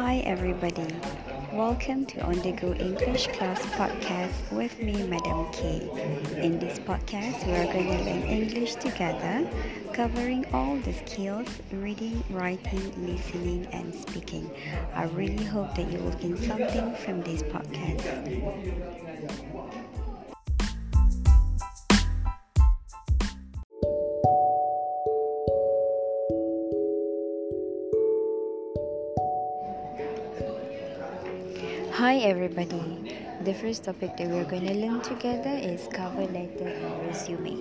Hi, everybody. Welcome to On the Go English Class podcast with me, Madam K. In this podcast, we are going to learn English together, covering all the skills reading, writing, listening, and speaking. I really hope that you will gain something from this podcast. Hi everybody. The first topic that we're going to learn together is cover letter and resume.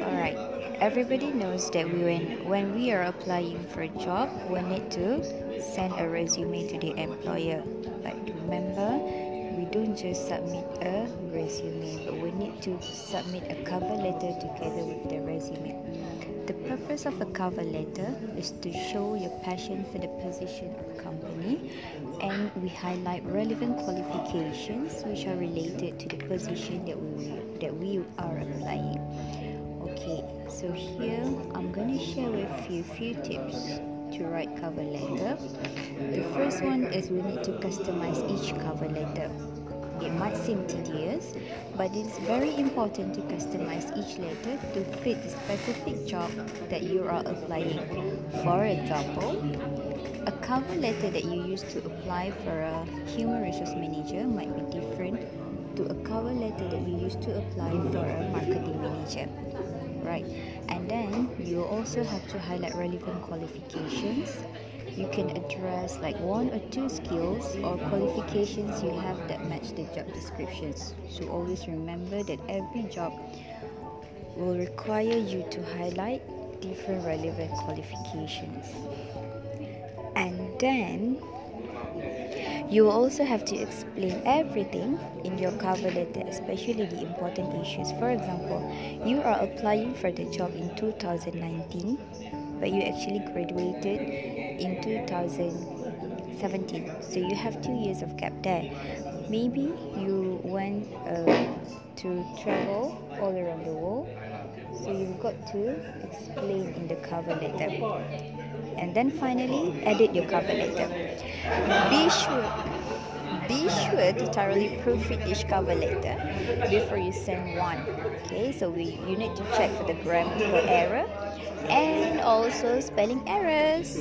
Alright, everybody knows that we when when we are applying for a job, we need to send a resume to the employer. But remember, we don't just submit a resume, but we need to submit a cover letter together with the resume. The purpose of a cover letter is to show your passion for the position a company and we highlight relevant qualifications which are related to the position that we that we are applying. Okay, so here I'm going to share with you few tips to write cover letter. The first one is we need to customize each cover letter. It might seem tedious, but it is very important to customize each letter to fit the specific job that you are applying. For example, a cover letter that you use to apply for a human resource manager might be different to a cover letter that you use to apply for a marketing manager. Right, and then you also have to highlight relevant qualifications you can address like one or two skills or qualifications you have that match the job descriptions. So always remember that every job will require you to highlight different relevant qualifications. And then you will also have to explain everything in your cover letter, especially the important issues. For example, you are applying for the job in 2019 but you actually graduated in 2017 so you have two years of gap there maybe you went uh, to travel all around the world so you've got to explain in the cover letter and then finally edit your cover letter be sure be sure to thoroughly proofread each cover letter before you send one okay so we you need to check for the grammatical error and also spelling errors.